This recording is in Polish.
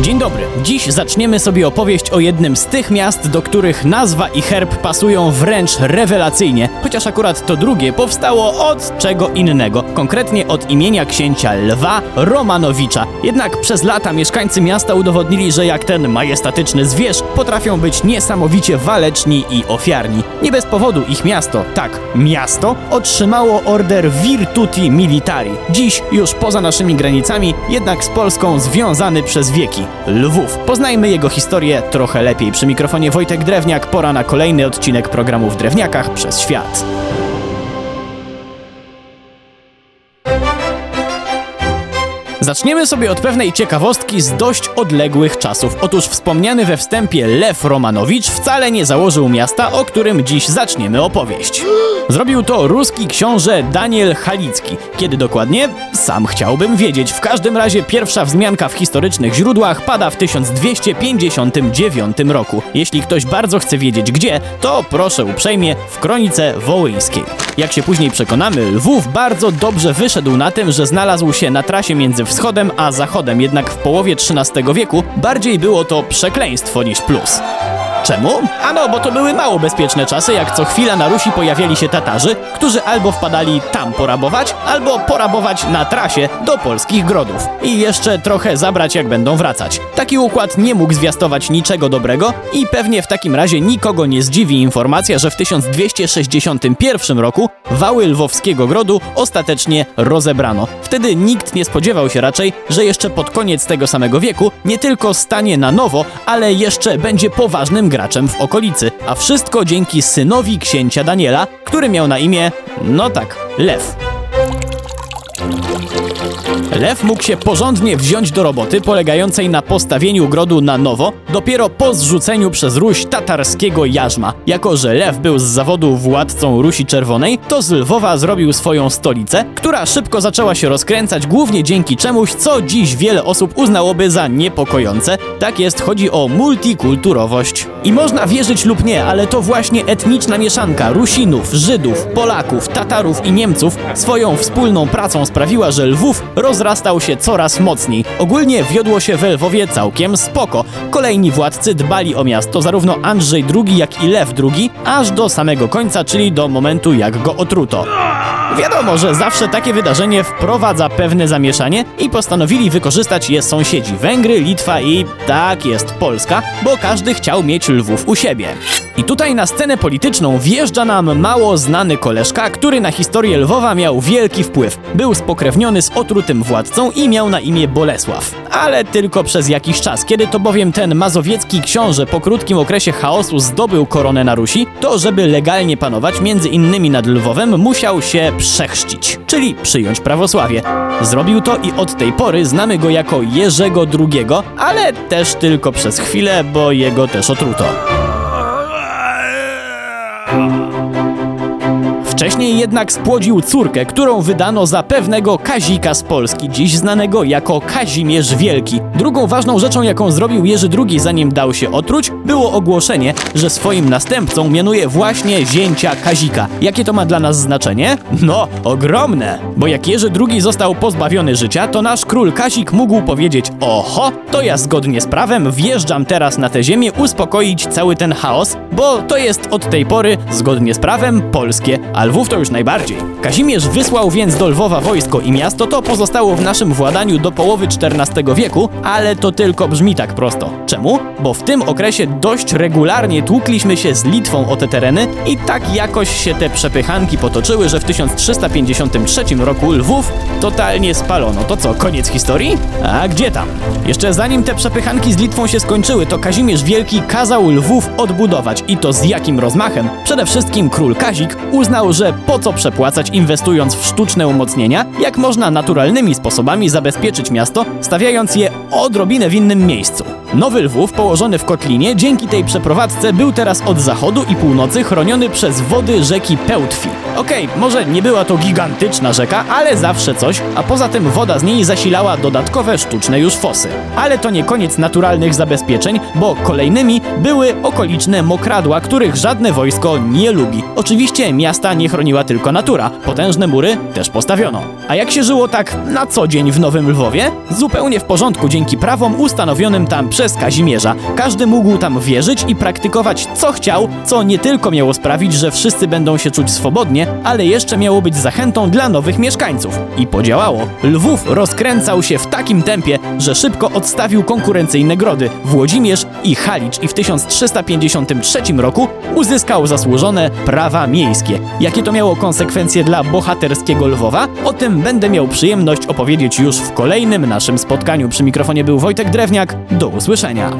Dzień dobry. Dziś zaczniemy sobie opowieść o jednym z tych miast, do których nazwa i herb pasują wręcz rewelacyjnie, chociaż akurat to drugie powstało od czego innego, konkretnie od imienia księcia Lwa Romanowicza. Jednak przez lata mieszkańcy miasta udowodnili, że jak ten majestatyczny zwierz potrafią być niesamowicie waleczni i ofiarni. Nie bez powodu ich miasto, tak, miasto, otrzymało order Virtuti Militari. Dziś już poza naszymi granicami, jednak z Polską związany przez wieki. Lwów. Poznajmy jego historię trochę lepiej. Przy mikrofonie Wojtek Drewniak, pora na kolejny odcinek programu w Drewniakach przez świat. Zaczniemy sobie od pewnej ciekawostki z dość odległych czasów. Otóż wspomniany we wstępie Lew Romanowicz wcale nie założył miasta, o którym dziś zaczniemy opowieść. Zrobił to ruski książę Daniel Halicki. Kiedy dokładnie? Sam chciałbym wiedzieć. W każdym razie pierwsza wzmianka w historycznych źródłach pada w 1259 roku. Jeśli ktoś bardzo chce wiedzieć gdzie, to proszę uprzejmie w Kronice Wołyńskiej. Jak się później przekonamy, Lwów bardzo dobrze wyszedł na tym, że znalazł się na trasie między wschodem a zachodem, jednak w połowie XIII wieku bardziej było to przekleństwo niż plus. Czemu? Ano, bo to były mało bezpieczne czasy, jak co chwila na Rusi pojawiali się Tatarzy, którzy albo wpadali tam porabować, albo porabować na trasie do polskich grodów. I jeszcze trochę zabrać, jak będą wracać. Taki układ nie mógł zwiastować niczego dobrego i pewnie w takim razie nikogo nie zdziwi informacja, że w 1261 roku wały lwowskiego grodu ostatecznie rozebrano. Wtedy nikt nie spodziewał się raczej, że jeszcze pod koniec tego samego wieku nie tylko stanie na nowo, ale jeszcze będzie poważnym graczem w okolicy, a wszystko dzięki synowi księcia Daniela, który miał na imię, no tak, Lew. Lew mógł się porządnie wziąć do roboty polegającej na postawieniu grodu na nowo dopiero po zrzuceniu przez Ruś tatarskiego jarzma. Jako, że Lew był z zawodu władcą Rusi Czerwonej, to z Lwowa zrobił swoją stolicę, która szybko zaczęła się rozkręcać głównie dzięki czemuś, co dziś wiele osób uznałoby za niepokojące. Tak jest, chodzi o multikulturowość. I można wierzyć lub nie, ale to właśnie etniczna mieszanka Rusinów, Żydów, Polaków, Tatarów i Niemców swoją wspólną pracą sprawiła, że Lwów rozrastał się coraz mocniej. Ogólnie wiodło się we Lwowie całkiem spoko. Kolejni władcy dbali o miasto, zarówno Andrzej II, jak i Lew II, aż do samego końca, czyli do momentu jak go otruto. Wiadomo, że zawsze takie wydarzenie wprowadza pewne zamieszanie i postanowili wykorzystać je sąsiedzi Węgry, Litwa i tak jest Polska, bo każdy chciał mieć Lwów u siebie. I tutaj na scenę polityczną wjeżdża nam mało znany koleżka, który na historię Lwowa miał wielki wpływ. Był spokrewniony z otrutym władcą i miał na imię Bolesław. Ale tylko przez jakiś czas, kiedy to bowiem ten mazowiecki książę po krótkim okresie chaosu zdobył koronę na Rusi, to żeby legalnie panować między innymi nad Lwowem musiał się przechrzcić, czyli przyjąć prawosławie. Zrobił to i od tej pory znamy go jako Jerzego II, ale też tylko przez chwilę, bo jego też otruto. Wcześniej jednak spłodził córkę, którą wydano za pewnego Kazika z Polski, dziś znanego jako Kazimierz Wielki. Drugą ważną rzeczą, jaką zrobił Jerzy II, zanim dał się otruć, było ogłoszenie, że swoim następcą mianuje właśnie zięcia Kazika. Jakie to ma dla nas znaczenie? No, ogromne! Bo jak Jerzy II został pozbawiony życia, to nasz król Kazik mógł powiedzieć: Oho, to ja zgodnie z prawem wjeżdżam teraz na tę ziemię uspokoić cały ten chaos, bo to jest od tej pory, zgodnie z prawem, polskie, a Lwów to już najbardziej. Kazimierz wysłał więc do Lwowa wojsko i miasto to pozostało w naszym władaniu do połowy XIV wieku, ale to tylko brzmi tak prosto. Czemu? Bo w tym okresie dość regularnie tłukliśmy się z Litwą o te tereny i tak jakoś się te przepychanki potoczyły, że w 1353 roku Lwów totalnie spalono. To co, koniec historii? A gdzie tam? Jeszcze zanim te przepychanki z Litwą się skończyły, to Kazimierz Wielki kazał Lwów odbudować i to z jakim rozmachem? Przede wszystkim król Kazik uznał, że po co przepłacać inwestując w sztuczne umocnienia, jak można naturalnymi sposobami zabezpieczyć miasto, stawiając je odrobinę w innym miejscu. Nowy Lwów, położony w kotlinie, dzięki tej przeprowadzce był teraz od zachodu i północy chroniony przez wody rzeki Pełtwi. Okej, może nie była to gigantyczna rzeka, ale zawsze coś, a poza tym woda z niej zasilała dodatkowe sztuczne już fosy. Ale to nie koniec naturalnych zabezpieczeń, bo kolejnymi były okoliczne mokradła, których żadne wojsko nie lubi. Oczywiście miasta nie chroniła tylko natura, potężne mury też postawiono. A jak się żyło tak na co dzień w Nowym Lwowie? Zupełnie w porządku dzięki prawom ustanowionym tam przez Kazimierza. Każdy mógł tam wierzyć i praktykować co chciał, co nie tylko miało sprawić, że wszyscy będą się czuć swobodnie, ale jeszcze miało być zachętą dla nowych mieszkańców. I podziałało. Lwów rozkręcał się w takim tempie, że szybko odstawił konkurencyjne grody Włodzimierz i Halicz i w 1353 roku uzyskał zasłużone prawa miejskie. Jakie to miało konsekwencje dla bohaterskiego Lwowa? O tym będę miał przyjemność opowiedzieć już w kolejnym naszym spotkaniu. Przy mikrofonie był Wojtek Drewniak. Do usłyszenia.